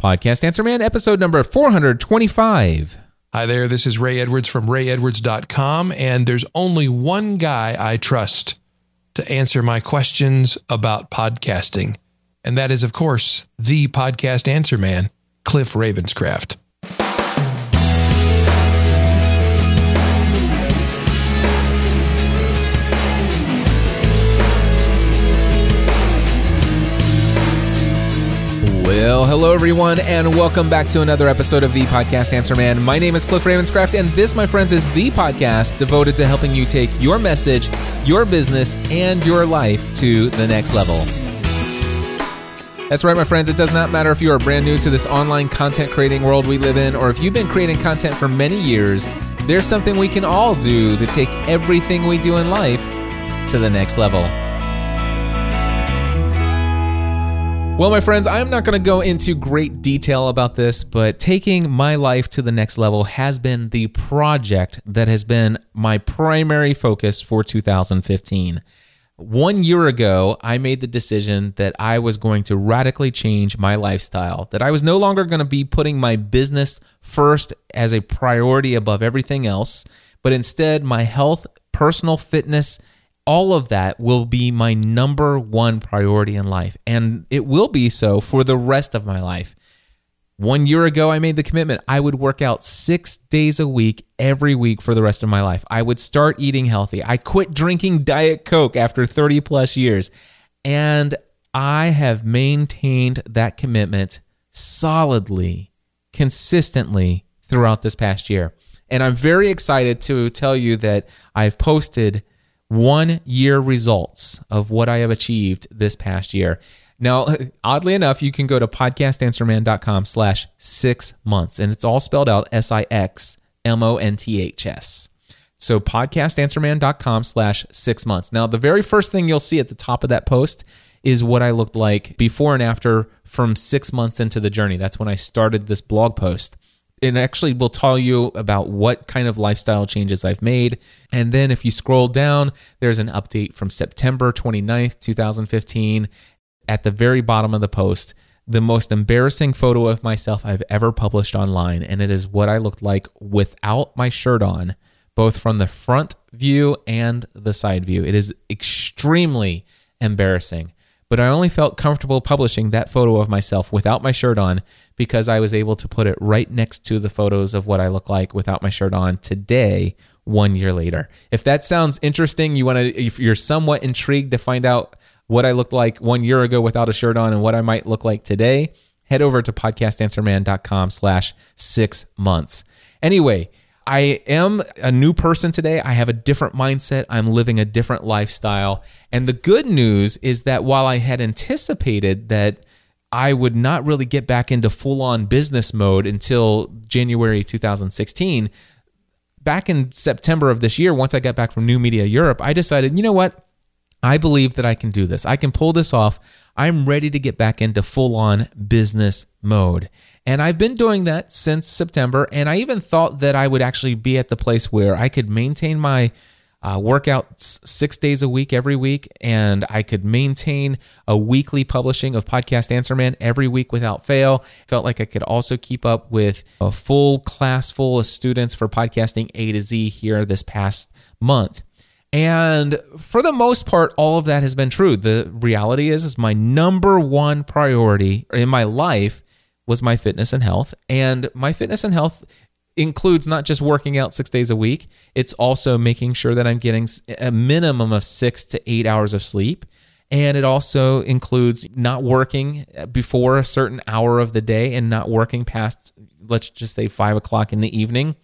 Podcast Answer Man, episode number 425. Hi there, this is Ray Edwards from rayedwards.com, and there's only one guy I trust to answer my questions about podcasting, and that is, of course, the podcast answer man, Cliff Ravenscraft. Well, hello everyone, and welcome back to another episode of the Podcast Answer Man. My name is Cliff Ravenscraft, and this, my friends, is the podcast devoted to helping you take your message, your business, and your life to the next level. That's right, my friends. It does not matter if you are brand new to this online content creating world we live in, or if you've been creating content for many years, there's something we can all do to take everything we do in life to the next level. Well, my friends, I'm not going to go into great detail about this, but taking my life to the next level has been the project that has been my primary focus for 2015. One year ago, I made the decision that I was going to radically change my lifestyle, that I was no longer going to be putting my business first as a priority above everything else, but instead my health, personal fitness, all of that will be my number one priority in life. And it will be so for the rest of my life. One year ago, I made the commitment I would work out six days a week every week for the rest of my life. I would start eating healthy. I quit drinking Diet Coke after 30 plus years. And I have maintained that commitment solidly, consistently throughout this past year. And I'm very excited to tell you that I've posted one year results of what I have achieved this past year. Now, oddly enough, you can go to podcastanswerman.com slash six months, and it's all spelled out S I X M O N T H S. So podcastanswerman.com slash six months. Now, the very first thing you'll see at the top of that post is what I looked like before and after from six months into the journey. That's when I started this blog post it actually will tell you about what kind of lifestyle changes I've made. And then if you scroll down, there's an update from September 29th, 2015. At the very bottom of the post, the most embarrassing photo of myself I've ever published online. And it is what I looked like without my shirt on, both from the front view and the side view. It is extremely embarrassing but I only felt comfortable publishing that photo of myself without my shirt on because I was able to put it right next to the photos of what I look like without my shirt on today, one year later. If that sounds interesting, you want to, if you're somewhat intrigued to find out what I looked like one year ago without a shirt on and what I might look like today, head over to podcastanswerman.com slash six months. Anyway, I am a new person today. I have a different mindset. I'm living a different lifestyle. And the good news is that while I had anticipated that I would not really get back into full on business mode until January 2016, back in September of this year, once I got back from New Media Europe, I decided, you know what? I believe that I can do this. I can pull this off. I'm ready to get back into full on business mode. And I've been doing that since September. And I even thought that I would actually be at the place where I could maintain my uh, workouts six days a week every week, and I could maintain a weekly publishing of Podcast Answer Man every week without fail. Felt like I could also keep up with a full class full of students for podcasting A to Z here this past month. And for the most part, all of that has been true. The reality is, is my number one priority in my life was my fitness and health. And my fitness and health includes not just working out six days a week, it's also making sure that I'm getting a minimum of six to eight hours of sleep. And it also includes not working uh, before a certain hour of the day and not working past, let's just say, five o'clock in the evening.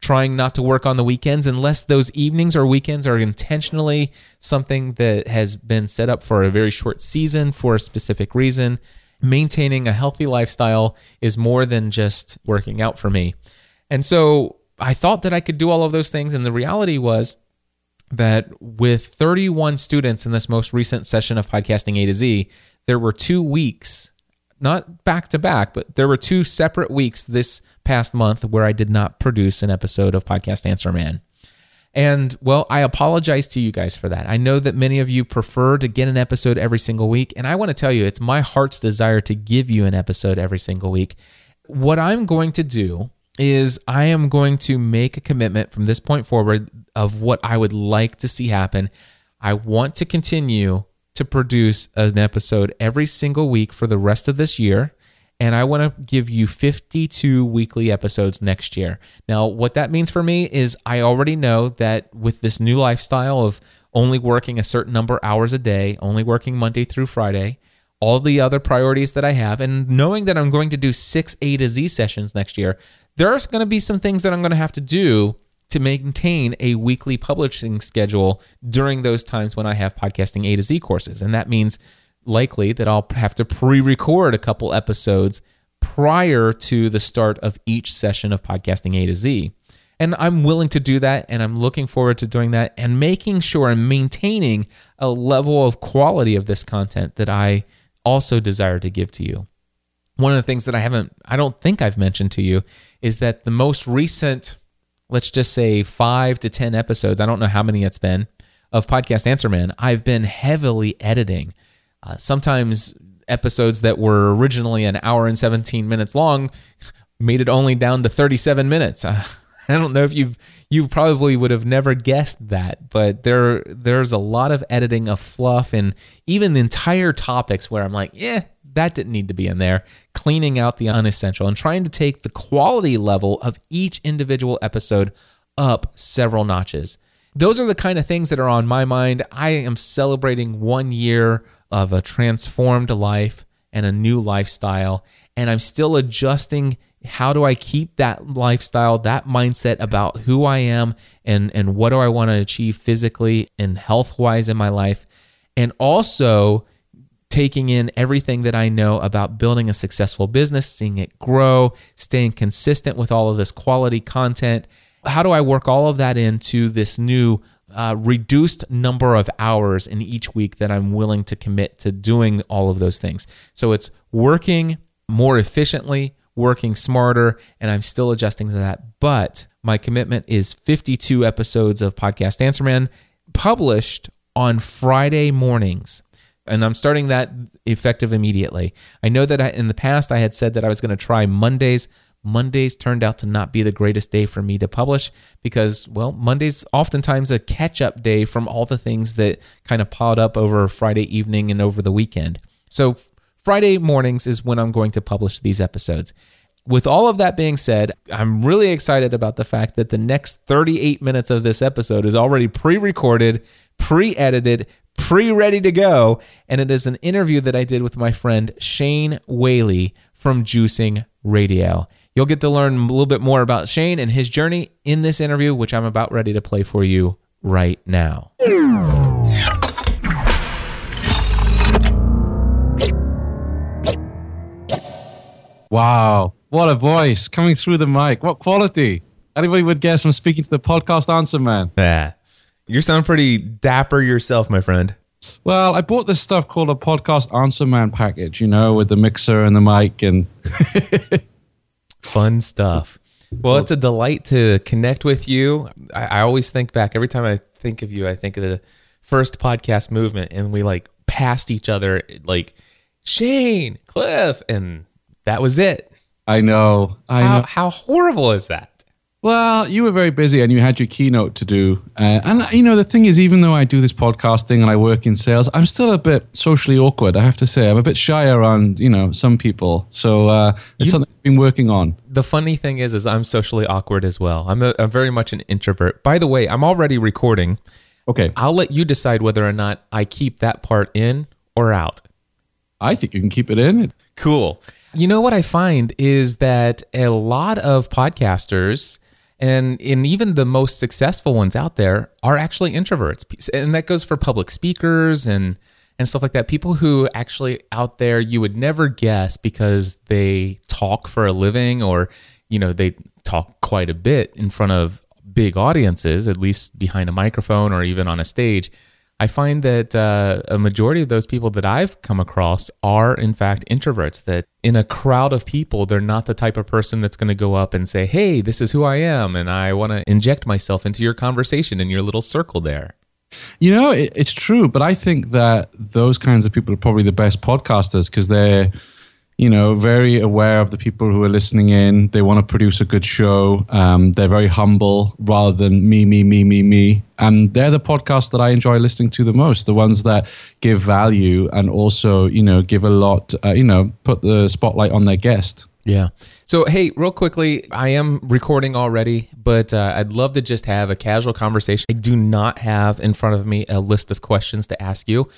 Trying not to work on the weekends unless those evenings or weekends are intentionally something that has been set up for a very short season for a specific reason maintaining a healthy lifestyle is more than just working out for me. And so I thought that I could do all of those things. And the reality was that with 31 students in this most recent session of Podcasting A to Z, there were two weeks, not back to back, but there were two separate weeks this past month where I did not produce an episode of Podcast Answer Man. And well, I apologize to you guys for that. I know that many of you prefer to get an episode every single week. And I want to tell you, it's my heart's desire to give you an episode every single week. What I'm going to do is I am going to make a commitment from this point forward of what I would like to see happen. I want to continue to produce an episode every single week for the rest of this year and I want to give you 52 weekly episodes next year. Now, what that means for me is I already know that with this new lifestyle of only working a certain number of hours a day, only working Monday through Friday, all the other priorities that I have, and knowing that I'm going to do six A to Z sessions next year, there's going to be some things that I'm going to have to do to maintain a weekly publishing schedule during those times when I have podcasting A to Z courses. And that means likely that I'll have to pre record a couple episodes prior to the start of each session of podcasting A to Z. And I'm willing to do that and I'm looking forward to doing that and making sure and maintaining a level of quality of this content that I also desire to give to you. One of the things that I haven't, I don't think I've mentioned to you is that the most recent, let's just say five to 10 episodes, I don't know how many it's been, of Podcast Answer Man, I've been heavily editing. Uh, sometimes episodes that were originally an hour and 17 minutes long made it only down to 37 minutes. Uh, I don't know if you've you probably would have never guessed that, but there there's a lot of editing of fluff and even entire topics where I'm like, yeah, that didn't need to be in there. Cleaning out the unessential and trying to take the quality level of each individual episode up several notches. Those are the kind of things that are on my mind. I am celebrating one year of a transformed life and a new lifestyle. And I'm still adjusting how do I keep that lifestyle, that mindset about who I am and, and what do I want to achieve physically and health wise in my life. And also taking in everything that I know about building a successful business, seeing it grow, staying consistent with all of this quality content. How do I work all of that into this new uh, reduced number of hours in each week that I'm willing to commit to doing all of those things. So it's working more efficiently, working smarter, and I'm still adjusting to that. But my commitment is 52 episodes of Podcast Answer Man published on Friday mornings. And I'm starting that effective immediately. I know that I, in the past I had said that I was going to try Mondays. Mondays turned out to not be the greatest day for me to publish because, well, Monday's oftentimes a catch up day from all the things that kind of piled up over Friday evening and over the weekend. So, Friday mornings is when I'm going to publish these episodes. With all of that being said, I'm really excited about the fact that the next 38 minutes of this episode is already pre recorded, pre edited, pre ready to go. And it is an interview that I did with my friend Shane Whaley from Juicing Radio. You'll get to learn a little bit more about Shane and his journey in this interview, which I'm about ready to play for you right now. Wow, what a voice coming through the mic. What quality. Anybody would guess I'm speaking to the podcast answer man. Yeah. You sound pretty dapper yourself, my friend. Well, I bought this stuff called a podcast answer man package, you know, with the mixer and the mic and Fun stuff. Well, it's a delight to connect with you. I, I, always think back every time I think of you, I think of the first podcast movement, and we like passed each other, like Shane, Cliff, and that was it. I know. I how, know. How horrible is that? Well, you were very busy and you had your keynote to do. Uh, and, you know, the thing is, even though I do this podcasting and I work in sales, I'm still a bit socially awkward, I have to say. I'm a bit shy around, you know, some people. So uh, it's you, something I've been working on. The funny thing is, is I'm socially awkward as well. I'm, a, I'm very much an introvert. By the way, I'm already recording. Okay. I'll let you decide whether or not I keep that part in or out. I think you can keep it in. Cool. You know what I find is that a lot of podcasters and even the most successful ones out there are actually introverts. And that goes for public speakers and and stuff like that. People who actually out there you would never guess because they talk for a living or you know they talk quite a bit in front of big audiences at least behind a microphone or even on a stage I find that uh, a majority of those people that I've come across are, in fact, introverts. That in a crowd of people, they're not the type of person that's going to go up and say, Hey, this is who I am. And I want to inject myself into your conversation in your little circle there. You know, it, it's true, but I think that those kinds of people are probably the best podcasters because they're you know, very aware of the people who are listening in. They want to produce a good show. Um, they're very humble rather than me, me, me, me, me. And they're the podcasts that I enjoy listening to the most. The ones that give value and also, you know, give a lot, uh, you know, put the spotlight on their guest. Yeah. So, hey, real quickly, I am recording already, but uh, I'd love to just have a casual conversation. I do not have in front of me a list of questions to ask you.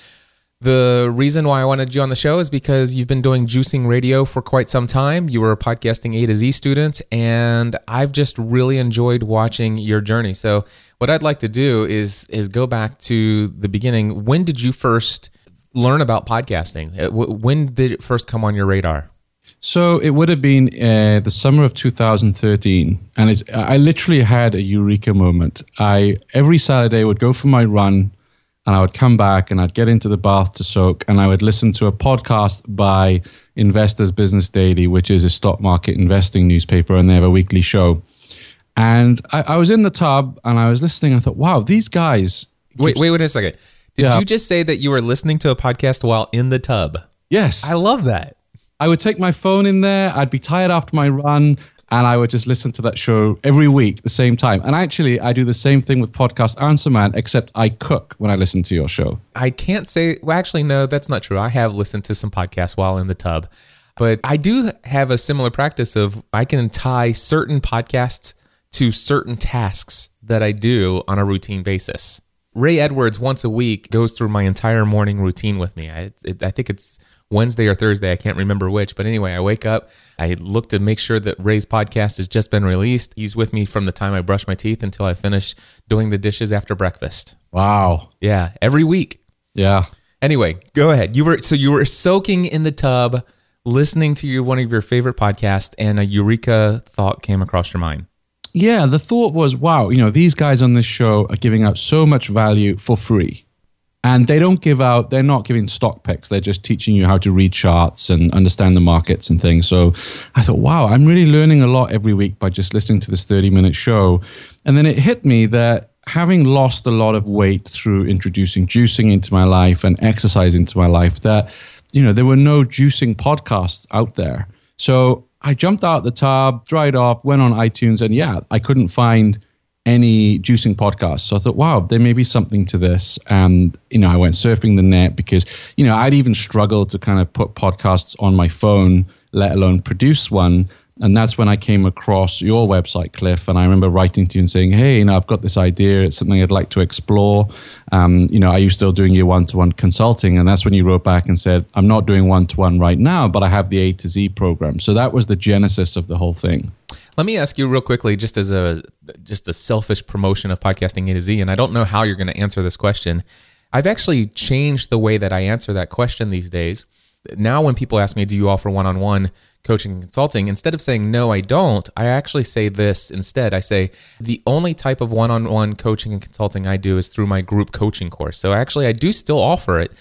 The reason why I wanted you on the show is because you've been doing juicing radio for quite some time. You were a podcasting A to Z student, and I've just really enjoyed watching your journey. So, what I'd like to do is is go back to the beginning. When did you first learn about podcasting? Uh, when did it first come on your radar? So it would have been uh, the summer of 2013, and I literally had a eureka moment. I every Saturday would go for my run and I would come back and I'd get into the bath to soak and I would listen to a podcast by Investors Business Daily, which is a stock market investing newspaper, and they have a weekly show. And I, I was in the tub and I was listening. I thought, wow, these guys. Wait, wait, wait a second. Did yeah. you just say that you were listening to a podcast while in the tub? Yes. I love that. I would take my phone in there. I'd be tired after my run and I would just listen to that show every week the same time. And actually, I do the same thing with Podcast Answer Man, except I cook when I listen to your show. I can't say, well, actually, no, that's not true. I have listened to some podcasts while in the tub, but I do have a similar practice of I can tie certain podcasts to certain tasks that I do on a routine basis. Ray Edwards once a week goes through my entire morning routine with me. I, it, I think it's Wednesday or Thursday. I can't remember which. But anyway, I wake up. I look to make sure that Ray's podcast has just been released. He's with me from the time I brush my teeth until I finish doing the dishes after breakfast. Wow. Yeah, every week. Yeah. Anyway, go ahead. You were so you were soaking in the tub, listening to your one of your favorite podcasts, and a eureka thought came across your mind. Yeah, the thought was, wow, you know, these guys on this show are giving out so much value for free and they don't give out they're not giving stock picks. They're just teaching you how to read charts and understand the markets and things. So i thought wow i'm really learning a lot every week by just listening to this 30 minute show. And then it hit me that having lost a lot of weight through introducing juicing into my life and exercise into my life that you know there were no juicing podcasts out there. So i jumped out the tub dried off went on itunes and yeah i couldn't find any juicing podcasts. So I thought, wow, there may be something to this. And, you know, I went surfing the net because, you know, I'd even struggled to kind of put podcasts on my phone, let alone produce one. And that's when I came across your website, Cliff. And I remember writing to you and saying, hey, you know, I've got this idea. It's something I'd like to explore. Um, you know, are you still doing your one to one consulting? And that's when you wrote back and said, I'm not doing one to one right now, but I have the A to Z program. So that was the genesis of the whole thing. Let me ask you real quickly, just as a just a selfish promotion of podcasting A to Z, and I don't know how you're going to answer this question. I've actually changed the way that I answer that question these days. Now, when people ask me, "Do you offer one-on-one coaching and consulting?" instead of saying no, I don't, I actually say this instead. I say the only type of one-on-one coaching and consulting I do is through my group coaching course. So actually, I do still offer it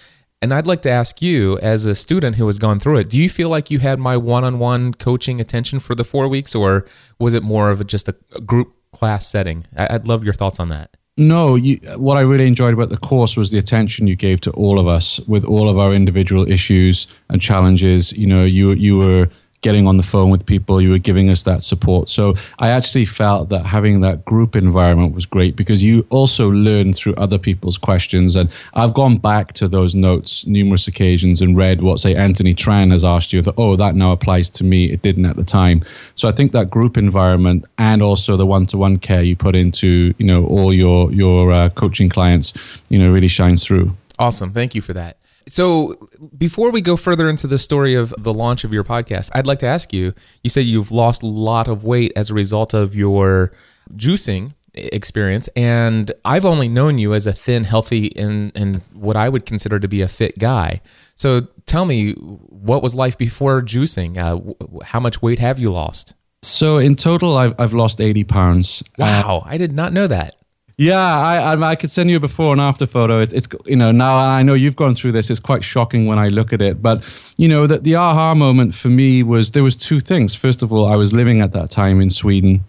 and I'd like to ask you, as a student who has gone through it, do you feel like you had my one on one coaching attention for the four weeks, or was it more of a, just a group class setting? I'd love your thoughts on that. No, you, what I really enjoyed about the course was the attention you gave to all of us with all of our individual issues and challenges. You know, you you were getting on the phone with people, you were giving us that support. So I actually felt that having that group environment was great because you also learn through other people's questions. And I've gone back to those notes numerous occasions and read what, say, Anthony Tran has asked you that, oh, that now applies to me. It didn't at the time. So I think that group environment and also the one to one care you put into, you know, all your, your uh, coaching clients, you know, really shines through. Awesome. Thank you for that. So, before we go further into the story of the launch of your podcast, I'd like to ask you you say you've lost a lot of weight as a result of your juicing experience and I've only known you as a thin healthy and and what I would consider to be a fit guy. So tell me what was life before juicing? Uh, how much weight have you lost? So in total I've I've lost 80 pounds. Wow, uh, I did not know that. Yeah, I, I, I could send you a before and after photo. It, it's you know now I know you've gone through this. It's quite shocking when I look at it. But you know that the aha moment for me was there was two things. First of all, I was living at that time in Sweden,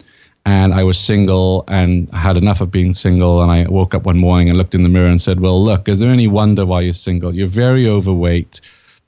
and I was single and had enough of being single. And I woke up one morning and looked in the mirror and said, "Well, look, is there any wonder why you're single? You're very overweight."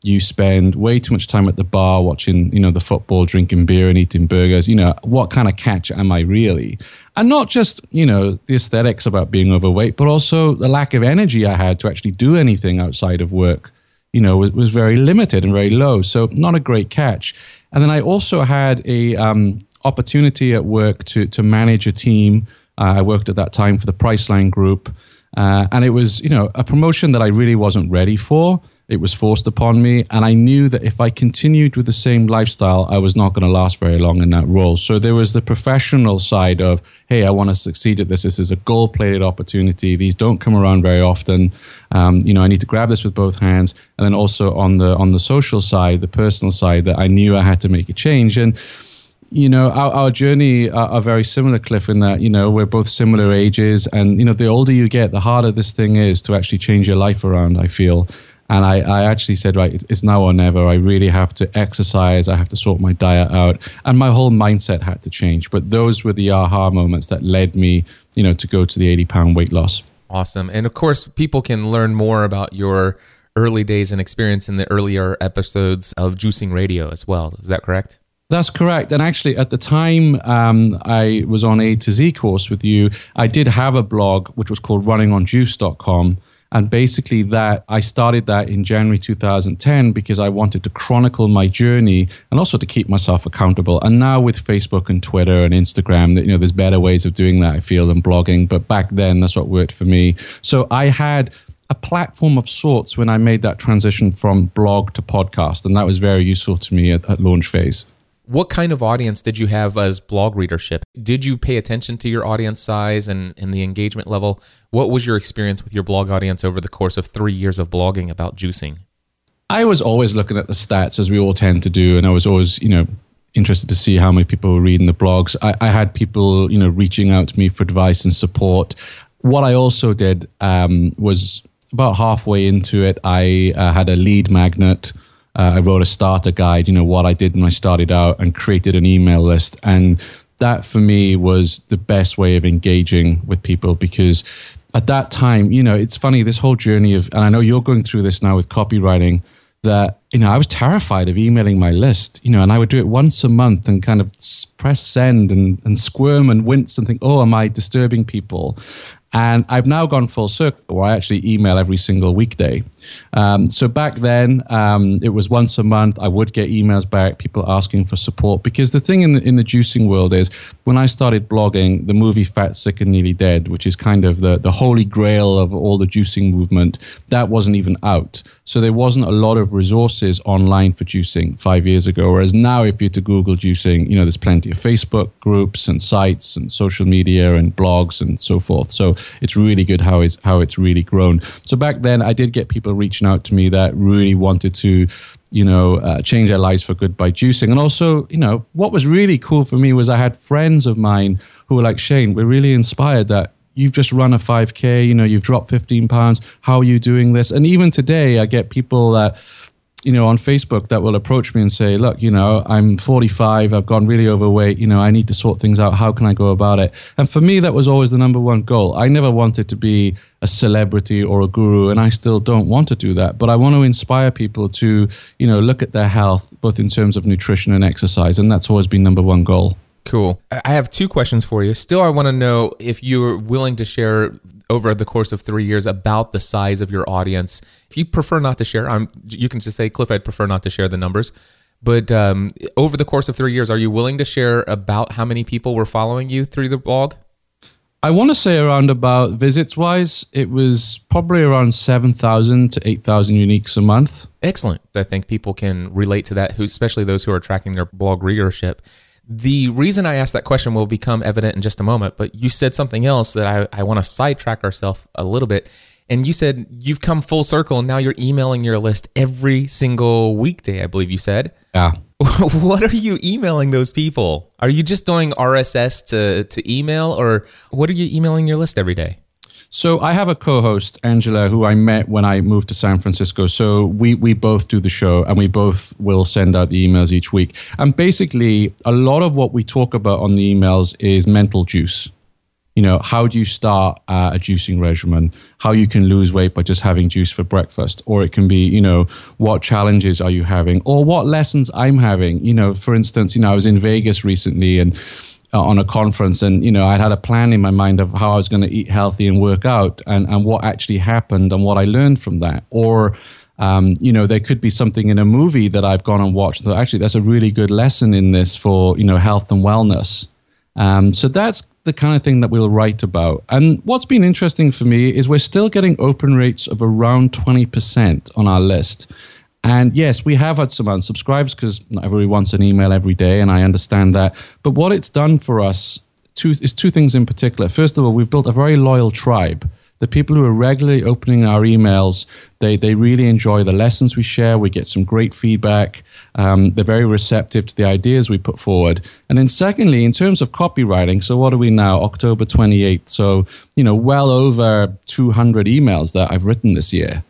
You spend way too much time at the bar watching, you know, the football, drinking beer and eating burgers. You know, what kind of catch am I really? And not just, you know, the aesthetics about being overweight, but also the lack of energy I had to actually do anything outside of work, you know, was, was very limited and very low. So not a great catch. And then I also had a um, opportunity at work to to manage a team. Uh, I worked at that time for the Priceline Group, uh, and it was, you know, a promotion that I really wasn't ready for it was forced upon me. And I knew that if I continued with the same lifestyle, I was not going to last very long in that role. So there was the professional side of, hey, I want to succeed at this. This is a gold plated opportunity. These don't come around very often. Um, you know, I need to grab this with both hands. And then also on the on the social side, the personal side, that I knew I had to make a change. And you know, our, our journey are, are, very similar, Cliff, in that, you know, we're both similar ages. And, you know, the older you get, the harder this thing is to actually change your life around, I feel. And I, I actually said, right, it's now or never. I really have to exercise. I have to sort my diet out. And my whole mindset had to change. But those were the aha moments that led me, you know, to go to the 80 pound weight loss. Awesome. And of course, people can learn more about your early days and experience in the earlier episodes of Juicing Radio as well. Is that correct? That's correct. And actually, at the time um, I was on A to Z course with you, I did have a blog which was called runningonjuice.com. And basically, that I started that in January 2010 because I wanted to chronicle my journey and also to keep myself accountable. And now with Facebook and Twitter and Instagram, you know, there's better ways of doing that. I feel than blogging, but back then that's what worked for me. So I had a platform of sorts when I made that transition from blog to podcast, and that was very useful to me at, at launch phase. What kind of audience did you have as blog readership? Did you pay attention to your audience size and, and the engagement level? What was your experience with your blog audience over the course of three years of blogging about juicing? I was always looking at the stats as we all tend to do, and I was always, you know, interested to see how many people were reading the blogs. I, I had people, you know, reaching out to me for advice and support. What I also did um, was about halfway into it, I uh, had a lead magnet uh, I wrote a starter guide, you know, what I did when I started out and created an email list. And that for me was the best way of engaging with people because at that time, you know, it's funny, this whole journey of, and I know you're going through this now with copywriting, that, you know, I was terrified of emailing my list, you know, and I would do it once a month and kind of press send and, and squirm and wince and think, oh, am I disturbing people? And I've now gone full circle where I actually email every single weekday. Um, so back then, um, it was once a month. I would get emails back, people asking for support. Because the thing in the, in the juicing world is, when I started blogging, the movie Fat, Sick, and Nearly Dead, which is kind of the, the holy grail of all the juicing movement, that wasn't even out. So there wasn't a lot of resources online for juicing five years ago. Whereas now, if you're to Google juicing, you know, there's plenty of Facebook groups and sites and social media and blogs and so forth. So it's really good how it's how it's really grown. So back then, I did get people reaching out to me that really wanted to you know, uh, change their lives for good by juicing. And also, you know, what was really cool for me was I had friends of mine who were like, Shane, we're really inspired that you've just run a 5K, you know, you've dropped 15 pounds. How are you doing this? And even today, I get people that, you know, on Facebook that will approach me and say, look, you know, I'm 45, I've gone really overweight, you know, I need to sort things out. How can I go about it? And for me, that was always the number one goal. I never wanted to be a celebrity or a guru, and I still don't want to do that. But I want to inspire people to, you know, look at their health, both in terms of nutrition and exercise. And that's always been number one goal. Cool. I have two questions for you. Still, I want to know if you're willing to share over the course of three years about the size of your audience. If you prefer not to share, I'm, you can just say, Cliff, I'd prefer not to share the numbers. But um, over the course of three years, are you willing to share about how many people were following you through the blog? I want to say around about visits wise, it was probably around 7,000 to 8,000 uniques a month. Excellent. I think people can relate to that, especially those who are tracking their blog readership. The reason I asked that question will become evident in just a moment, but you said something else that I, I want to sidetrack ourselves a little bit. And you said you've come full circle and now you're emailing your list every single weekday, I believe you said. Yeah. what are you emailing those people? Are you just doing RSS to, to email or what are you emailing your list every day? So I have a co-host, Angela, who I met when I moved to San Francisco. So we we both do the show, and we both will send out the emails each week. And basically, a lot of what we talk about on the emails is mental juice. You know, how do you start uh, a juicing regimen? How you can lose weight by just having juice for breakfast, or it can be, you know, what challenges are you having, or what lessons I'm having. You know, for instance, you know, I was in Vegas recently, and on a conference and you know i had a plan in my mind of how i was going to eat healthy and work out and, and what actually happened and what i learned from that. Or um, you know there could be something in a movie that i've gone and watched that actually that's a really good lesson in this for you know health and wellness. Um, so that's the kind of thing that we'll write about. And what's been interesting for me is we're still getting open rates of around 20% on our list and yes, we have had some unsubscribes because not everybody wants an email every day, and I understand that. But what it's done for us two, is two things in particular. First of all, we've built a very loyal tribe. The people who are regularly opening our emails, they, they really enjoy the lessons we share. We get some great feedback. Um, they're very receptive to the ideas we put forward. And then, secondly, in terms of copywriting, so what are we now? October 28th. So, you know, well over 200 emails that I've written this year.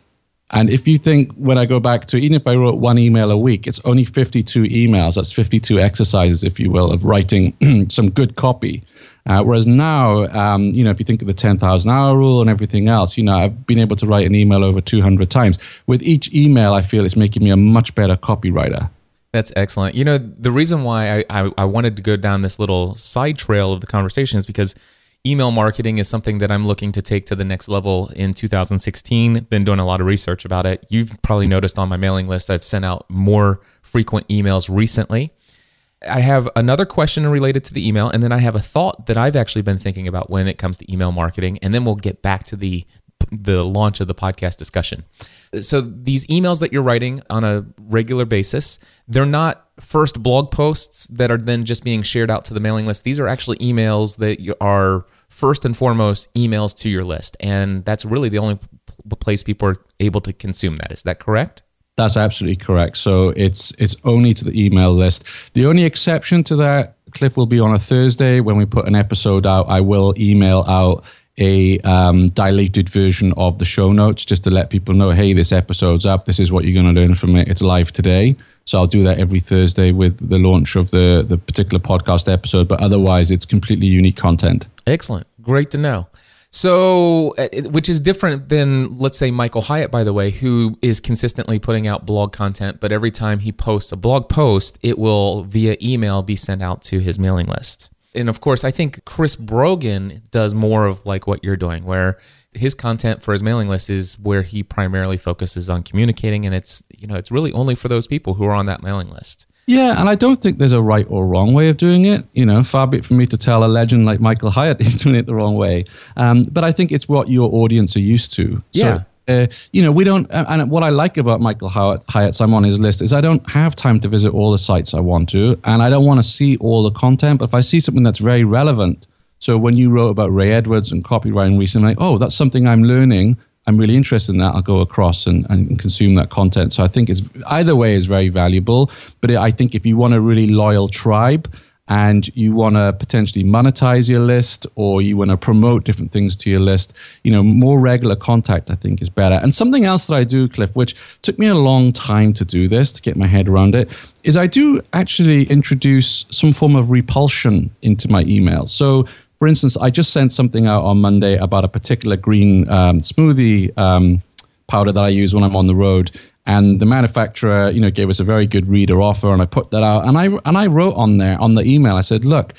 And if you think when I go back to, even if I wrote one email a week, it's only 52 emails. That's 52 exercises, if you will, of writing some good copy. Uh, whereas now, um, you know, if you think of the 10,000 hour rule and everything else, you know, I've been able to write an email over 200 times. With each email, I feel it's making me a much better copywriter. That's excellent. You know, the reason why I, I, I wanted to go down this little side trail of the conversation is because – email marketing is something that I'm looking to take to the next level in 2016. Been doing a lot of research about it. You've probably noticed on my mailing list, I've sent out more frequent emails recently. I have another question related to the email, and then I have a thought that I've actually been thinking about when it comes to email marketing, and then we'll get back to the the launch of the podcast discussion. So these emails that you're writing on a regular basis, they're not first blog posts that are then just being shared out to the mailing list. These are actually emails that are first and foremost emails to your list. And that's really the only place people are able to consume that. Is that correct? That's absolutely correct. So it's it's only to the email list. The only exception to that, Cliff, will be on a Thursday when we put an episode out. I will email out a um, dilated version of the show notes just to let people know, hey, this episode's up. This is what you're going to learn from it. It's live today. So I'll do that every Thursday with the launch of the the particular podcast episode. But otherwise, it's completely unique content. Excellent, great to know. So, uh, which is different than, let's say, Michael Hyatt, by the way, who is consistently putting out blog content, but every time he posts a blog post, it will via email be sent out to his mailing list. And of course, I think Chris Brogan does more of like what you're doing, where his content for his mailing list is where he primarily focuses on communicating, and it's you know it's really only for those people who are on that mailing list. Yeah, and I don't think there's a right or wrong way of doing it. You know, far be it from me to tell a legend like Michael Hyatt is doing it the wrong way. Um, but I think it's what your audience are used to. Yeah. Uh, you know, we don't, and what I like about Michael Hyatt, Hyatt's, I'm on his list, is I don't have time to visit all the sites I want to, and I don't want to see all the content. But if I see something that's very relevant, so when you wrote about Ray Edwards and copywriting recently, oh, that's something I'm learning. I'm really interested in that. I'll go across and, and consume that content. So I think it's either way is very valuable. But I think if you want a really loyal tribe and you want to potentially monetize your list or you want to promote different things to your list, you know, more regular contact I think is better. And something else that I do, Cliff, which took me a long time to do this to get my head around it, is I do actually introduce some form of repulsion into my emails. So for instance, I just sent something out on Monday about a particular green um, smoothie um, powder that I use when I'm on the road. And the manufacturer, you know, gave us a very good reader offer, and I put that out. And I and I wrote on there on the email, I said, look,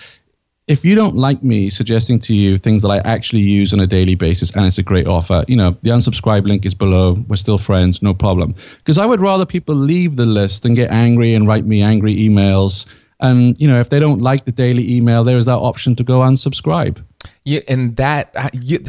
if you don't like me suggesting to you things that I actually use on a daily basis and it's a great offer, you know, the unsubscribe link is below. We're still friends, no problem. Because I would rather people leave the list than get angry and write me angry emails and you know, if they don't like the daily email, there is that option to go unsubscribe. Yeah, and that you,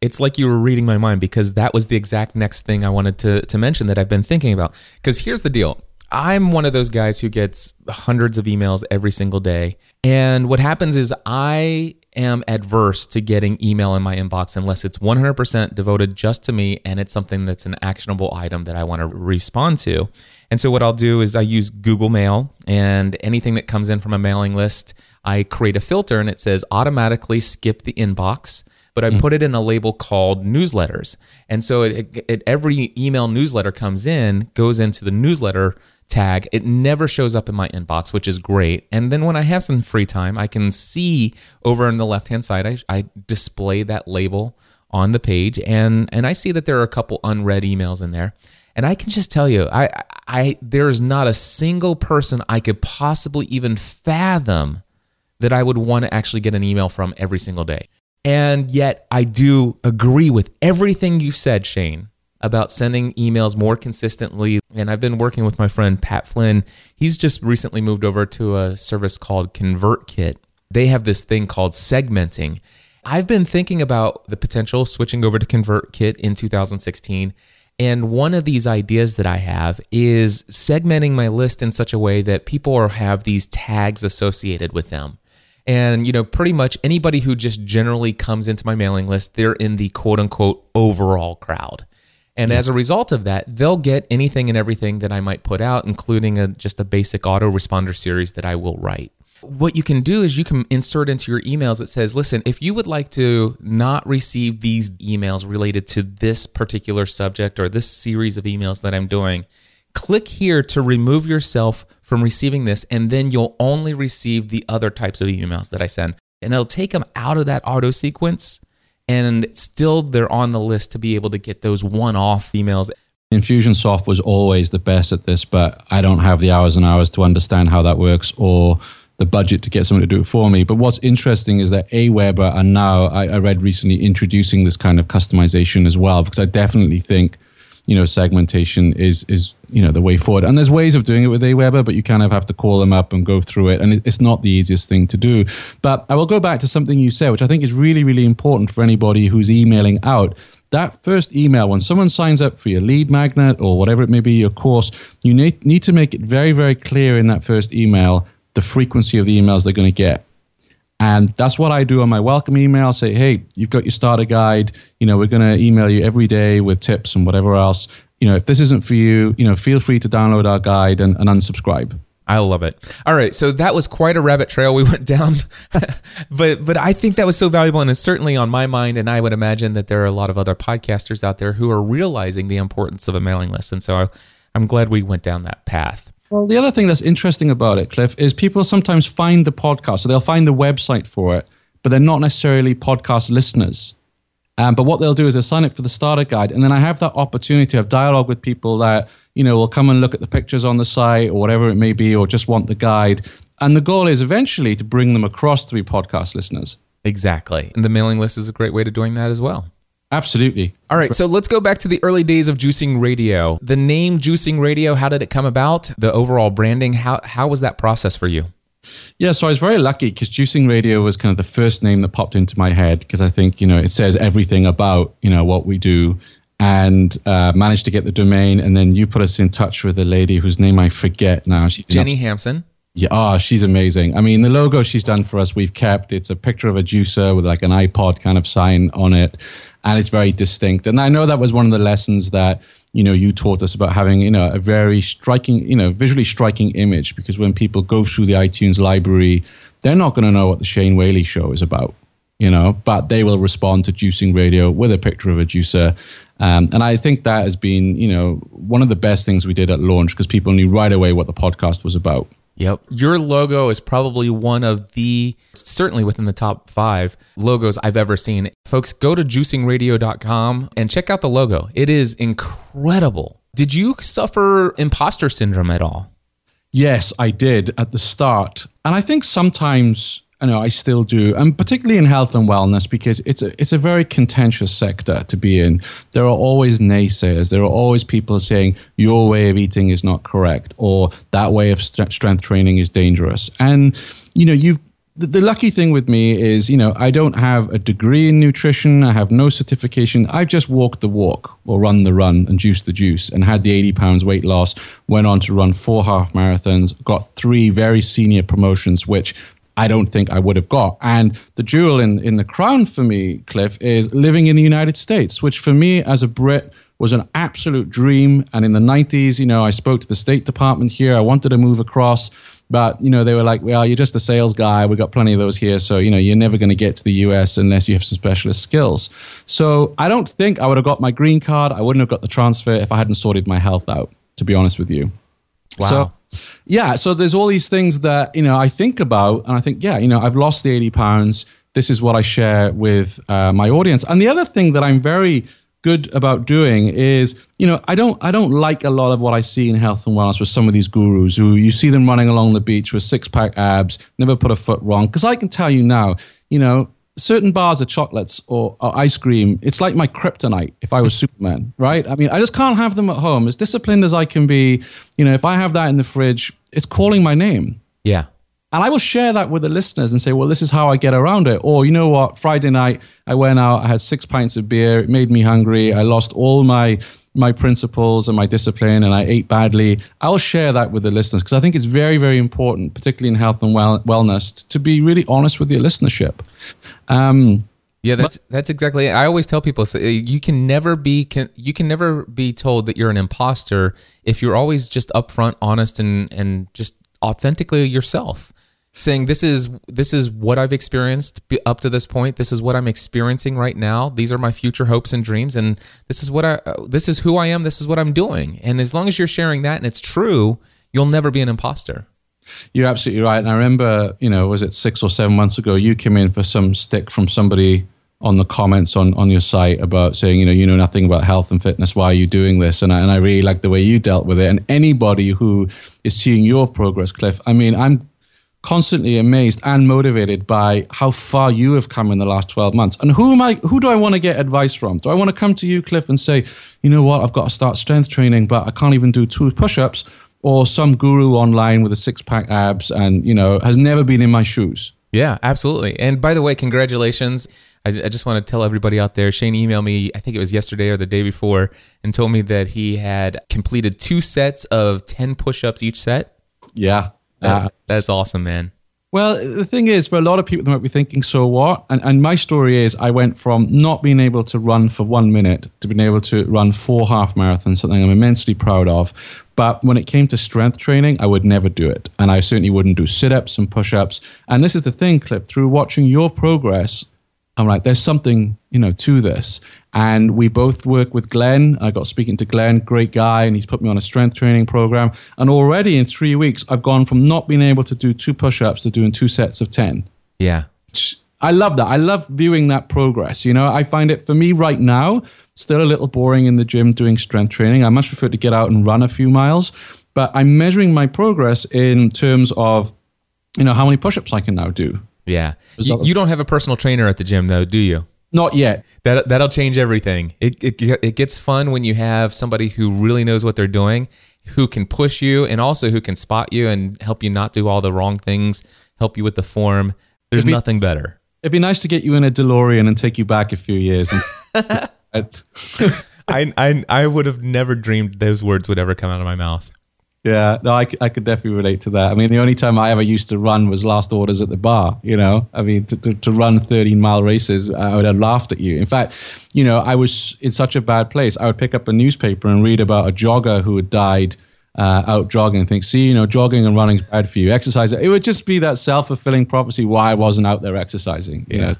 it's like you were reading my mind because that was the exact next thing I wanted to to mention that I've been thinking about. Because here's the deal. I'm one of those guys who gets hundreds of emails every single day. And what happens is I am adverse to getting email in my inbox unless it's 100% devoted just to me and it's something that's an actionable item that I want to respond to. And so what I'll do is I use Google Mail and anything that comes in from a mailing list, I create a filter and it says automatically skip the inbox but I mm. put it in a label called newsletters. And so it, it, it, every email newsletter comes in, goes into the newsletter tag. It never shows up in my inbox, which is great. And then when I have some free time, I can see over on the left hand side, I, I display that label on the page and and I see that there are a couple unread emails in there. And I can just tell you, I I there's not a single person I could possibly even fathom that I would want to actually get an email from every single day. And yet, I do agree with everything you've said, Shane, about sending emails more consistently. And I've been working with my friend Pat Flynn. He's just recently moved over to a service called ConvertKit. They have this thing called segmenting. I've been thinking about the potential switching over to ConvertKit in 2016. And one of these ideas that I have is segmenting my list in such a way that people have these tags associated with them. And, you know, pretty much anybody who just generally comes into my mailing list, they're in the quote unquote overall crowd. And as a result of that, they'll get anything and everything that I might put out, including a, just a basic autoresponder series that I will write. What you can do is you can insert into your emails that says, listen, if you would like to not receive these emails related to this particular subject or this series of emails that I'm doing, click here to remove yourself from receiving this, and then you'll only receive the other types of emails that I send. And it'll take them out of that auto sequence, and still they're on the list to be able to get those one off emails. Infusionsoft was always the best at this, but I don't have the hours and hours to understand how that works or the budget to get someone to do it for me. But what's interesting is that Aweber are now, I, I read recently, introducing this kind of customization as well, because I definitely think you know segmentation is is you know the way forward. And there's ways of doing it with aweber but you kind of have to call them up and go through it. And it's not the easiest thing to do. But i will go back to something you said which i think is really really important for anybody who's emailing out. That first email when someone signs up for your lead magnet or whatever it may be your course you need, need to make it very very clear in that first email the frequency of the emails they're going to get and that's what I do on my welcome email. Say, hey, you've got your starter guide. You know, we're going to email you every day with tips and whatever else. You know, if this isn't for you, you know, feel free to download our guide and, and unsubscribe. I love it. All right, so that was quite a rabbit trail we went down, but but I think that was so valuable, and it's certainly on my mind. And I would imagine that there are a lot of other podcasters out there who are realizing the importance of a mailing list, and so I, I'm glad we went down that path. Well, the other thing that's interesting about it, Cliff, is people sometimes find the podcast. So they'll find the website for it, but they're not necessarily podcast listeners. Um, but what they'll do is they'll sign up for the starter guide, and then I have that opportunity to have dialogue with people that you know will come and look at the pictures on the site or whatever it may be, or just want the guide. And the goal is eventually to bring them across to be podcast listeners. Exactly, and the mailing list is a great way to doing that as well. Absolutely. All right, so let's go back to the early days of Juicing Radio. The name Juicing Radio, how did it come about? The overall branding, how how was that process for you? Yeah, so I was very lucky because Juicing Radio was kind of the first name that popped into my head because I think you know it says everything about you know what we do, and uh, managed to get the domain. And then you put us in touch with a lady whose name I forget now. She Jenny Hampson. Yeah, oh, she's amazing. I mean, the logo she's done for us, we've kept. It's a picture of a juicer with like an iPod kind of sign on it and it's very distinct. And I know that was one of the lessons that you know you taught us about having you know a very striking you know visually striking image because when people go through the iTunes library, they're not going to know what the Shane Whaley show is about, you know, but they will respond to juicing radio with a picture of a juicer. Um, and I think that has been, you know, one of the best things we did at launch because people knew right away what the podcast was about. Yep. Your logo is probably one of the, certainly within the top five logos I've ever seen. Folks, go to juicingradio.com and check out the logo. It is incredible. Did you suffer imposter syndrome at all? Yes, I did at the start. And I think sometimes I know I still do, and particularly in health and wellness, because it's a it's a very contentious sector to be in. There are always naysayers. There are always people saying your way of eating is not correct, or that way of st- strength training is dangerous. And you know, you've the, the lucky thing with me is, you know, I don't have a degree in nutrition. I have no certification. I've just walked the walk or run the run and juiced the juice and had the 80 pounds weight loss. Went on to run four half marathons, got three very senior promotions, which I don't think I would have got. And the jewel in, in the crown for me, Cliff, is living in the United States, which for me as a Brit was an absolute dream. And in the 90s, you know, I spoke to the State Department here. I wanted to move across. But, you know, they were like, well, you're just a sales guy. We've got plenty of those here. So, you know, you're never going to get to the US unless you have some specialist skills. So I don't think I would have got my green card. I wouldn't have got the transfer if I hadn't sorted my health out, to be honest with you. Wow. So, yeah, so there's all these things that, you know, I think about and I think, yeah, you know, I've lost the 80 pounds. This is what I share with uh, my audience. And the other thing that I'm very good about doing is, you know, I don't I don't like a lot of what I see in health and wellness with some of these gurus who you see them running along the beach with six pack abs, never put a foot wrong. Because I can tell you now, you know, certain bars of chocolates or, or, ice cream, it's like my kryptonite if I was Superman, right? I mean, I just can't have them at home. As disciplined as I can be, you know, if I have that in the fridge, it's calling my name. Yeah. And I will share that with the listeners and say, well, this is how I get around it. Or, you know what, Friday night, I went out, I had six pints of beer, it made me hungry, I lost all my my principles and my discipline and I ate badly, I'll share that with the listeners because I think it's very, very important, particularly in health and well, wellness, to be really honest with your listenership. Um, yeah, that's that's exactly it. I always tell people so you can never be can, you can never be told that you're an imposter if you're always just upfront, honest, and and just authentically yourself saying this is this is what I've experienced up to this point. This is what I'm experiencing right now. These are my future hopes and dreams, and this is what I uh, this is who I am. This is what I'm doing. And as long as you're sharing that and it's true, you'll never be an imposter. You're absolutely right. And I remember, you know, was it six or seven months ago, you came in for some stick from somebody on the comments on, on your site about saying, you know, you know nothing about health and fitness. Why are you doing this? And I, and I really like the way you dealt with it. And anybody who is seeing your progress, Cliff, I mean, I'm constantly amazed and motivated by how far you have come in the last 12 months. And who am I who do I want to get advice from? Do I want to come to you Cliff and say, "You know what? I've got to start strength training, but I can't even do two push-ups." Or some guru online with a six-pack abs and, you know, has never been in my shoes. Yeah, absolutely. And by the way, congratulations. I, I just want to tell everybody out there Shane emailed me, I think it was yesterday or the day before, and told me that he had completed two sets of 10 push ups each set. Yeah. Uh, that's awesome, man. Well, the thing is, for a lot of people, they might be thinking, so what? And, and my story is, I went from not being able to run for one minute to being able to run four half marathons, something I'm immensely proud of. But when it came to strength training, I would never do it. And I certainly wouldn't do sit ups and push ups. And this is the thing, Cliff, through watching your progress, I'm like, there's something, you know, to this. And we both work with Glenn. I got speaking to Glenn, great guy, and he's put me on a strength training program. And already in three weeks, I've gone from not being able to do two push ups to doing two sets of 10. Yeah. I love that. I love viewing that progress. You know, I find it for me right now, still a little boring in the gym doing strength training. I much prefer to get out and run a few miles, but I'm measuring my progress in terms of, you know, how many push ups I can now do yeah. You, you, don't have a personal trainer at the gym though, do you? Not yet. That that'll change everything. It, it it gets fun when you have somebody who really knows what they're doing, who can push you and also who can spot you and help you not do all the wrong things, help you with the form. There's be, nothing better. It'd be nice to get you in a DeLorean and take you back a few years. And, I, I I would have never dreamed those words would ever come out of my mouth. Yeah, no, I, I could definitely relate to that. I mean, the only time I ever used to run was last orders at the bar. You know, I mean, to, to, to run 13 mile races, I would have laughed at you. In fact, you know, I was in such a bad place. I would pick up a newspaper and read about a jogger who had died uh, out jogging and think, see, you know, jogging and running is bad for you. Exercise, it would just be that self fulfilling prophecy why I wasn't out there exercising. You yeah. know,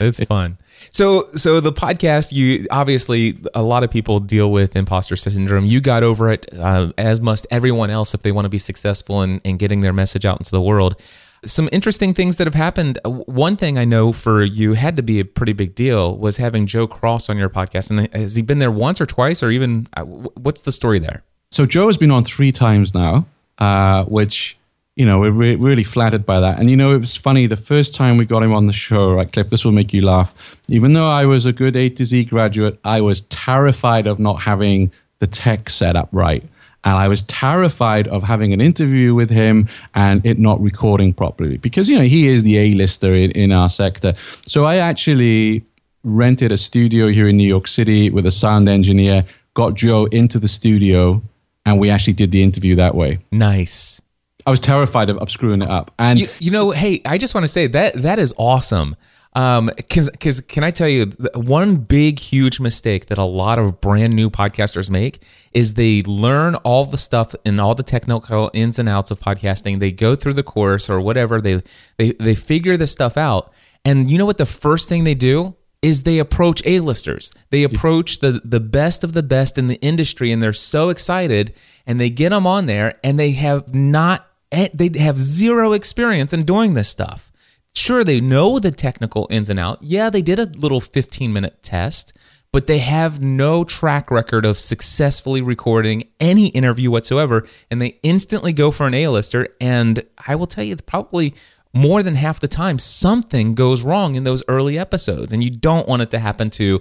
it's fun. So, so the podcast, you obviously a lot of people deal with imposter syndrome. You got over it, uh, as must everyone else if they want to be successful in, in getting their message out into the world. Some interesting things that have happened. Uh, one thing I know for you had to be a pretty big deal was having Joe Cross on your podcast. And has he been there once or twice, or even uh, what's the story there? So Joe has been on three times now, uh, which you know, we're re- really flattered by that. And, you know, it was funny the first time we got him on the show, right, Cliff, this will make you laugh. Even though I was a good A to Z graduate, I was terrified of not having the tech set up right. And I was terrified of having an interview with him and it not recording properly because, you know, he is the A-lister in, in our sector. So I actually rented a studio here in New York City with a sound engineer, got Joe into the studio, and we actually did the interview that way. Nice. I was terrified of, of screwing it up. And You, you know, hey, I just want to say that that is awesome. Um, cause, cause can I tell you one big, huge mistake that a lot of brand new podcasters make is they learn all the stuff and all the technical ins and outs of podcasting. They go through the course or whatever. They, they, they figure this stuff out. And you know what the first thing they do is they approach A-listers. They approach the the best of the best in the industry and they're so excited and they get them on there and they have not they have zero experience in doing this stuff. Sure, they know the technical ins and out. Yeah, they did a little 15 minute test, but they have no track record of successfully recording any interview whatsoever. And they instantly go for an A-lister. And I will tell you, probably more than half the time, something goes wrong in those early episodes. And you don't want it to happen to,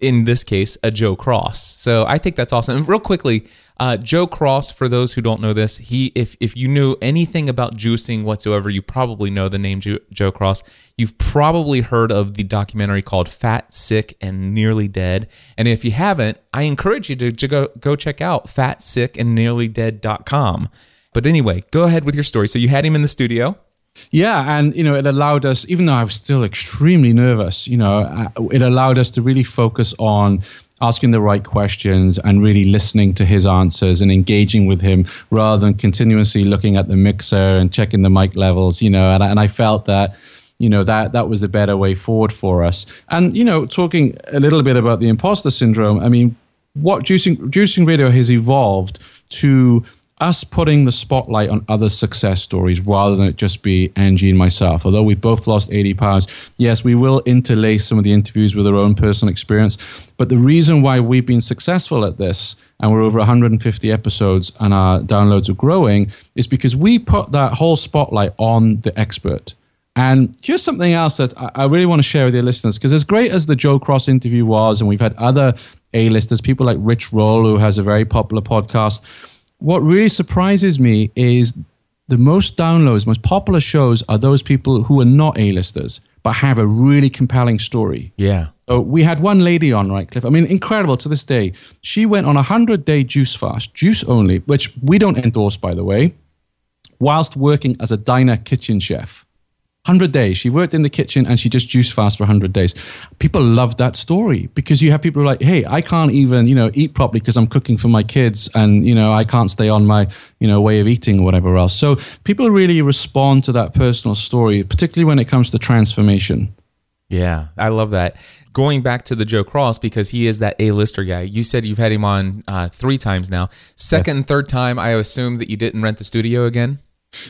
in this case, a Joe Cross. So I think that's awesome. And real quickly, uh, Joe Cross, for those who don't know this, he if if you knew anything about juicing whatsoever, you probably know the name Joe, Joe Cross. You've probably heard of the documentary called Fat, Sick, and Nearly Dead. And if you haven't, I encourage you to, to go go check out fatsickandnearlydead.com. But anyway, go ahead with your story. So you had him in the studio. Yeah, and you know, it allowed us, even though I was still extremely nervous, you know, uh, it allowed us to really focus on asking the right questions and really listening to his answers and engaging with him rather than continuously looking at the mixer and checking the mic levels, you know, and, and I felt that you know that that was the better way forward for us. And you know talking a little bit about the imposter syndrome i mean what juicing juicing radio has evolved to us putting the spotlight on other success stories rather than it just be Angie and myself. Although we've both lost 80 pounds, yes, we will interlace some of the interviews with our own personal experience. But the reason why we've been successful at this, and we're over 150 episodes and our downloads are growing, is because we put that whole spotlight on the expert. And here's something else that I really want to share with your listeners, because as great as the Joe Cross interview was, and we've had other A-listers, people like Rich Roll, who has a very popular podcast, what really surprises me is the most downloads, most popular shows are those people who are not A-listers but have a really compelling story. Yeah. So we had one lady on, right, Cliff? I mean, incredible to this day. She went on a 100 day juice fast, juice only, which we don't endorse, by the way, whilst working as a diner kitchen chef. 100 days. She worked in the kitchen and she just juice fast for 100 days. People love that story because you have people who are like, hey, I can't even, you know, eat properly because I'm cooking for my kids and, you know, I can't stay on my, you know, way of eating or whatever else. So people really respond to that personal story, particularly when it comes to transformation. Yeah, I love that. Going back to the Joe Cross because he is that A-lister guy. You said you've had him on uh, three times now. Second and third time, I assume that you didn't rent the studio again.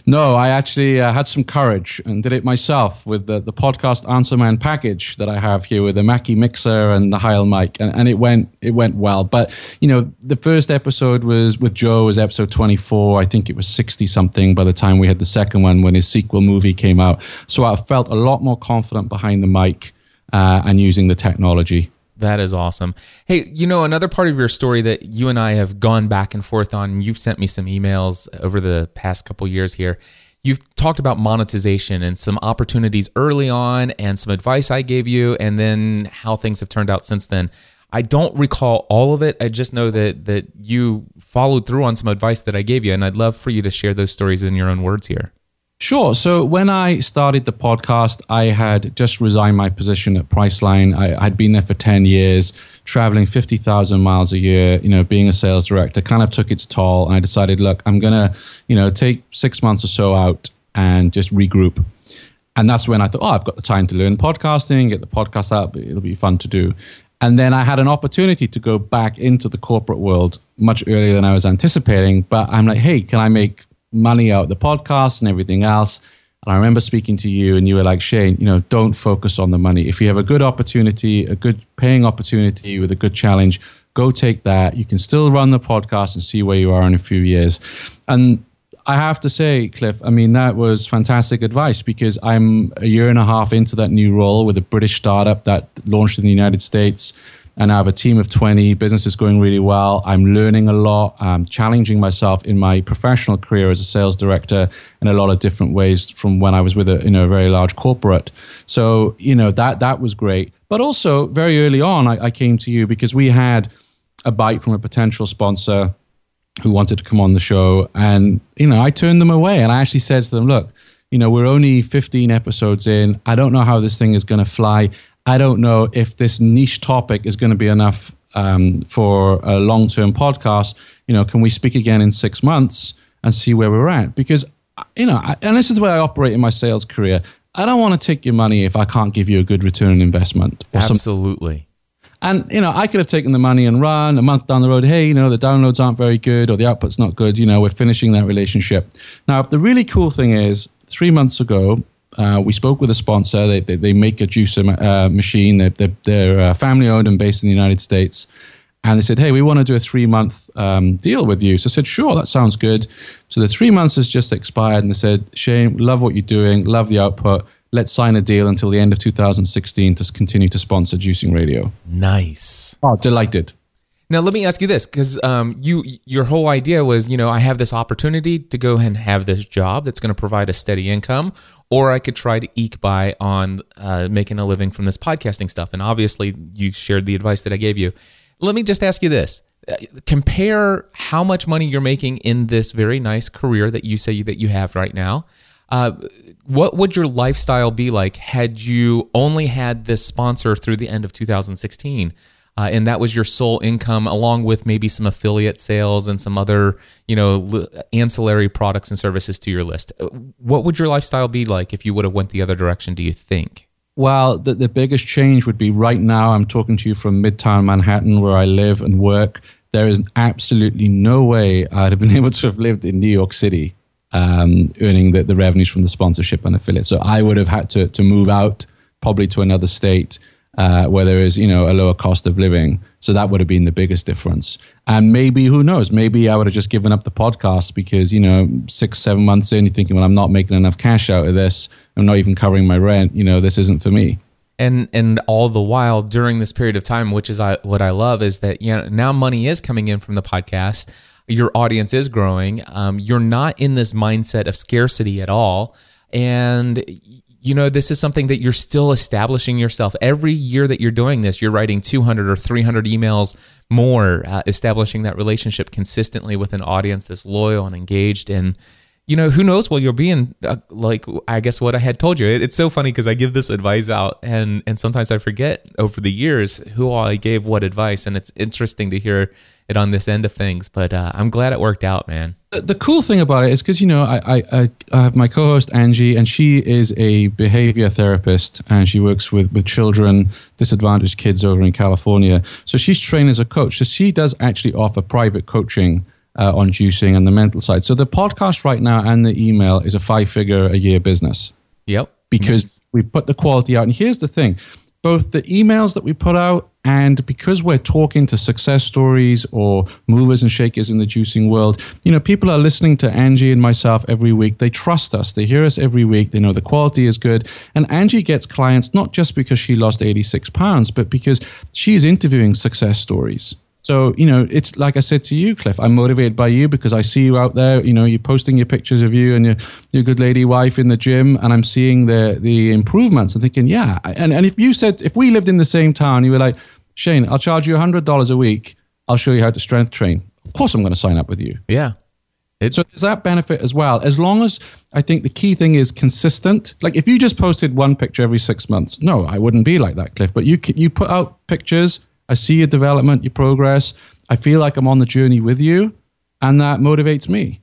No, I actually uh, had some courage and did it myself with the, the podcast Answer Man package that I have here with the Mackie mixer and the Heil mic, and, and it went it went well. But you know, the first episode was with Joe was episode twenty four. I think it was sixty something by the time we had the second one when his sequel movie came out. So I felt a lot more confident behind the mic uh, and using the technology. That is awesome. Hey, you know, another part of your story that you and I have gone back and forth on, and you've sent me some emails over the past couple years here. You've talked about monetization and some opportunities early on, and some advice I gave you, and then how things have turned out since then. I don't recall all of it. I just know that that you followed through on some advice that I gave you, and I'd love for you to share those stories in your own words here. Sure. So when I started the podcast, I had just resigned my position at Priceline. I had been there for 10 years, traveling 50,000 miles a year, you know, being a sales director kind of took its toll. And I decided, look, I'm going to, you know, take six months or so out and just regroup. And that's when I thought, oh, I've got the time to learn podcasting, get the podcast out. It'll be fun to do. And then I had an opportunity to go back into the corporate world much earlier than I was anticipating. But I'm like, hey, can I make money out the podcast and everything else. And I remember speaking to you, and you were like, Shane, you know, don't focus on the money. If you have a good opportunity, a good paying opportunity with a good challenge, go take that. You can still run the podcast and see where you are in a few years. And I have to say, Cliff, I mean, that was fantastic advice because I'm a year and a half into that new role with a British startup that launched in the United States and I have a team of 20. Business is going really well. I'm learning a lot. I'm challenging myself in my professional career as a sales director in a lot of different ways from when I was with a you know a very large corporate. So you know that that was great. But also very early on, I, I came to you because we had a bite from a potential sponsor who wanted to come on the show. And, you know, I turned them away and I actually said to them, look, you know, we're only 15 episodes in. I don't know how this thing is going to fly. I don't know if this niche topic is going to be enough um, for a long term podcast. You know, can we speak again in six months and see where we're at? Because, you know, I, and this is the way I operate in my sales career. I don't want to take your money if I can't give you a good return on investment. Absolutely. And you know, I could have taken the money and run a month down the road. Hey, you know, the downloads aren't very good or the output's not good. You know, we're finishing that relationship. Now, the really cool thing is, three months ago, uh, we spoke with a sponsor. They they, they make a juicer uh, machine. They're, they're, they're uh, family owned and based in the United States. And they said, hey, we want to do a three month um, deal with you. So I said, sure, that sounds good. So the three months has just expired. And they said, Shane, love what you're doing, love the output let's sign a deal until the end of 2016 to continue to sponsor Juicing Radio. Nice. Oh, delighted. Now let me ask you this, because um, you your whole idea was, you know, I have this opportunity to go and have this job that's going to provide a steady income, or I could try to eke by on uh, making a living from this podcasting stuff. And obviously, you shared the advice that I gave you. Let me just ask you this: uh, compare how much money you're making in this very nice career that you say that you have right now. Uh, what would your lifestyle be like had you only had this sponsor through the end of 2016? Uh, and that was your sole income, along with maybe some affiliate sales and some other, you know, ancillary products and services to your list. Uh, what would your lifestyle be like if you would have went the other direction? Do you think? Well, the, the biggest change would be right now. I'm talking to you from Midtown Manhattan, where I live and work. There is absolutely no way I'd have been able to have lived in New York City um, earning the, the revenues from the sponsorship and affiliate. So I would have had to, to move out probably to another state uh, where there is, you know, a lower cost of living. So that would have been the biggest difference. And maybe, who knows, maybe I would have just given up the podcast because, you know, six, seven months in, you're thinking, well, I'm not making enough cash out of this. I'm not even covering my rent. You know, this isn't for me and and all the while during this period of time which is I, what i love is that you know now money is coming in from the podcast your audience is growing. Um, you're not in this mindset of scarcity at all. And, you know, this is something that you're still establishing yourself. Every year that you're doing this, you're writing 200 or 300 emails more, uh, establishing that relationship consistently with an audience that's loyal and engaged. And, you know, who knows what you're being uh, like, I guess what I had told you. It, it's so funny because I give this advice out and, and sometimes I forget over the years who I gave what advice. And it's interesting to hear it on this end of things. But uh, I'm glad it worked out, man. The, the cool thing about it is because you know I, I I have my co-host Angie, and she is a behavior therapist, and she works with with children, disadvantaged kids over in California. So she's trained as a coach. So she does actually offer private coaching. Uh, on juicing and the mental side. So the podcast right now and the email is a five figure a year business. Yep. Because we put the quality out. And here's the thing both the emails that we put out and because we're talking to success stories or movers and shakers in the juicing world, you know, people are listening to Angie and myself every week. They trust us. They hear us every week. They know the quality is good. And Angie gets clients not just because she lost 86 pounds, but because she's interviewing success stories. So, you know, it's like I said to you, Cliff, I'm motivated by you because I see you out there, you know, you're posting your pictures of you and your, your good lady wife in the gym and I'm seeing the, the improvements and thinking, yeah. And, and if you said, if we lived in the same town, you were like, Shane, I'll charge you $100 a week. I'll show you how to strength train. Of course, I'm going to sign up with you. Yeah. It, so there's that benefit as well. As long as I think the key thing is consistent. Like if you just posted one picture every six months, no, I wouldn't be like that, Cliff. But you you put out pictures I see your development, your progress. I feel like I'm on the journey with you, and that motivates me.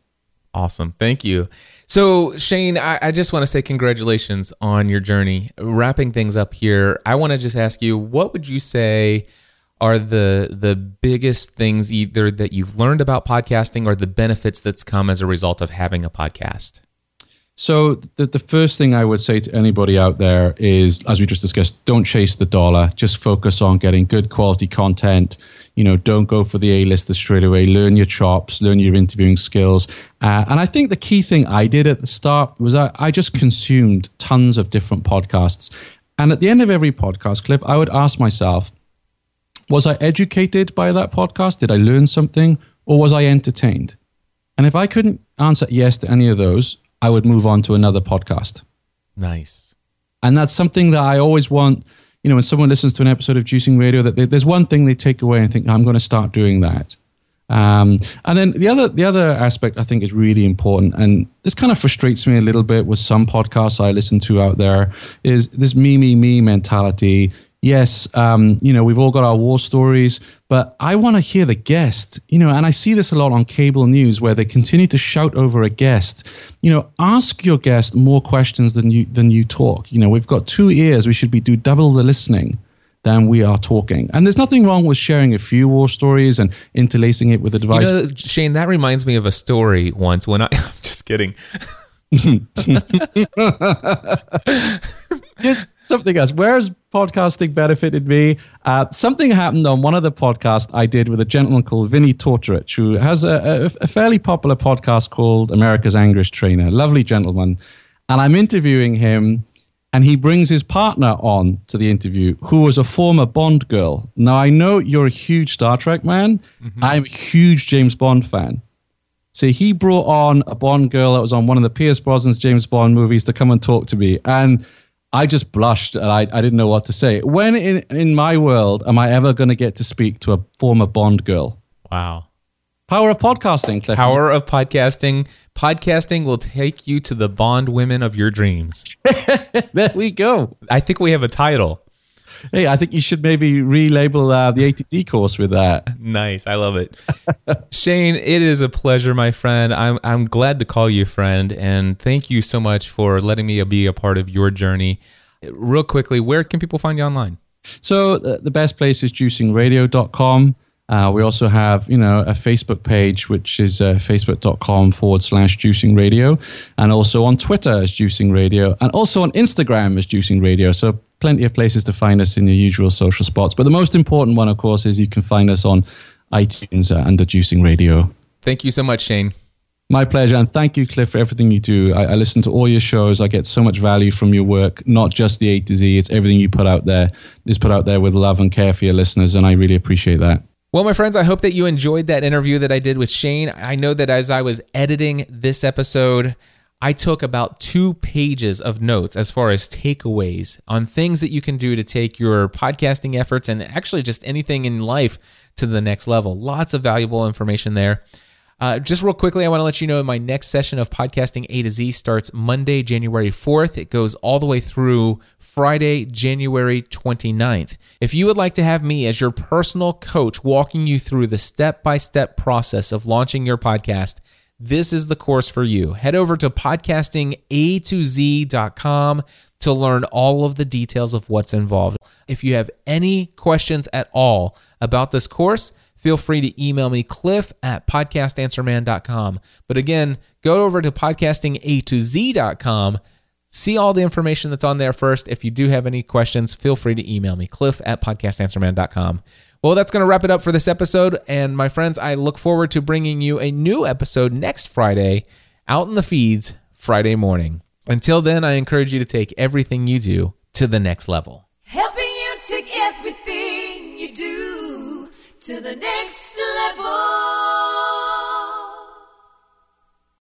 Awesome. Thank you. So, Shane, I, I just want to say congratulations on your journey. Wrapping things up here, I want to just ask you what would you say are the the biggest things either that you've learned about podcasting or the benefits that's come as a result of having a podcast? So the, the first thing I would say to anybody out there is, as we just discussed, don't chase the dollar. Just focus on getting good quality content. You know, don't go for the A-lister straight away. Learn your chops, learn your interviewing skills. Uh, and I think the key thing I did at the start was I, I just consumed tons of different podcasts. And at the end of every podcast clip, I would ask myself, was I educated by that podcast? Did I learn something? Or was I entertained? And if I couldn't answer yes to any of those, I would move on to another podcast. Nice. And that's something that I always want. You know, when someone listens to an episode of Juicing Radio, that they, there's one thing they take away and think, I'm going to start doing that. Um, and then the other the other aspect I think is really important, and this kind of frustrates me a little bit with some podcasts I listen to out there, is this me me me mentality. Yes, um, you know we've all got our war stories, but I want to hear the guest. You know, and I see this a lot on cable news where they continue to shout over a guest. You know, ask your guest more questions than you than you talk. You know, we've got two ears; we should be do double the listening than we are talking. And there's nothing wrong with sharing a few war stories and interlacing it with the device. You know, Shane, that reminds me of a story once when I, I'm just kidding. something else. Where has podcasting benefited me? Uh, something happened on one of the podcasts I did with a gentleman called Vinnie Tortorich, who has a, a, a fairly popular podcast called America's Angriest Trainer. Lovely gentleman. And I'm interviewing him and he brings his partner on to the interview, who was a former Bond girl. Now, I know you're a huge Star Trek man. Mm-hmm. I'm a huge James Bond fan. So he brought on a Bond girl that was on one of the Pierce Brosnan's James Bond movies to come and talk to me. And I just blushed and I, I didn't know what to say. When in, in my world am I ever going to get to speak to a former Bond girl? Wow. Power of podcasting, Cliff. Power of podcasting. Podcasting will take you to the Bond women of your dreams. there we go. I think we have a title. Hey, I think you should maybe relabel uh, the ATD course with that. Nice. I love it. Shane, it is a pleasure, my friend. I'm, I'm glad to call you friend. And thank you so much for letting me be a part of your journey. Real quickly, where can people find you online? So, uh, the best place is juicingradio.com. Uh, we also have, you know, a Facebook page, which is uh, facebook.com forward slash juicing radio. And also on Twitter as juicing radio. And also on Instagram as juicing radio. So plenty of places to find us in your usual social spots. But the most important one, of course, is you can find us on iTunes under juicing radio. Thank you so much, Shane. My pleasure. And thank you, Cliff, for everything you do. I, I, listen to all your shows. I get so much value from your work, not just the A to Z. It's everything you put out there is put out there with love and care for your listeners. And I really appreciate that. Well, my friends, I hope that you enjoyed that interview that I did with Shane. I know that as I was editing this episode, I took about two pages of notes as far as takeaways on things that you can do to take your podcasting efforts and actually just anything in life to the next level. Lots of valuable information there. Uh, just real quickly, I want to let you know my next session of Podcasting A to Z starts Monday, January 4th. It goes all the way through Friday, January 29th. If you would like to have me as your personal coach walking you through the step by step process of launching your podcast, this is the course for you. Head over to podcastinga2z.com to learn all of the details of what's involved. If you have any questions at all about this course, feel free to email me, cliff at podcastanswerman.com. But again, go over to podcastinga2z.com. See all the information that's on there first. If you do have any questions, feel free to email me, cliff at podcastanswerman.com. Well, that's going to wrap it up for this episode. And my friends, I look forward to bringing you a new episode next Friday out in the feeds Friday morning. Until then, I encourage you to take everything you do to the next level. Helping you take everything you do to the next level.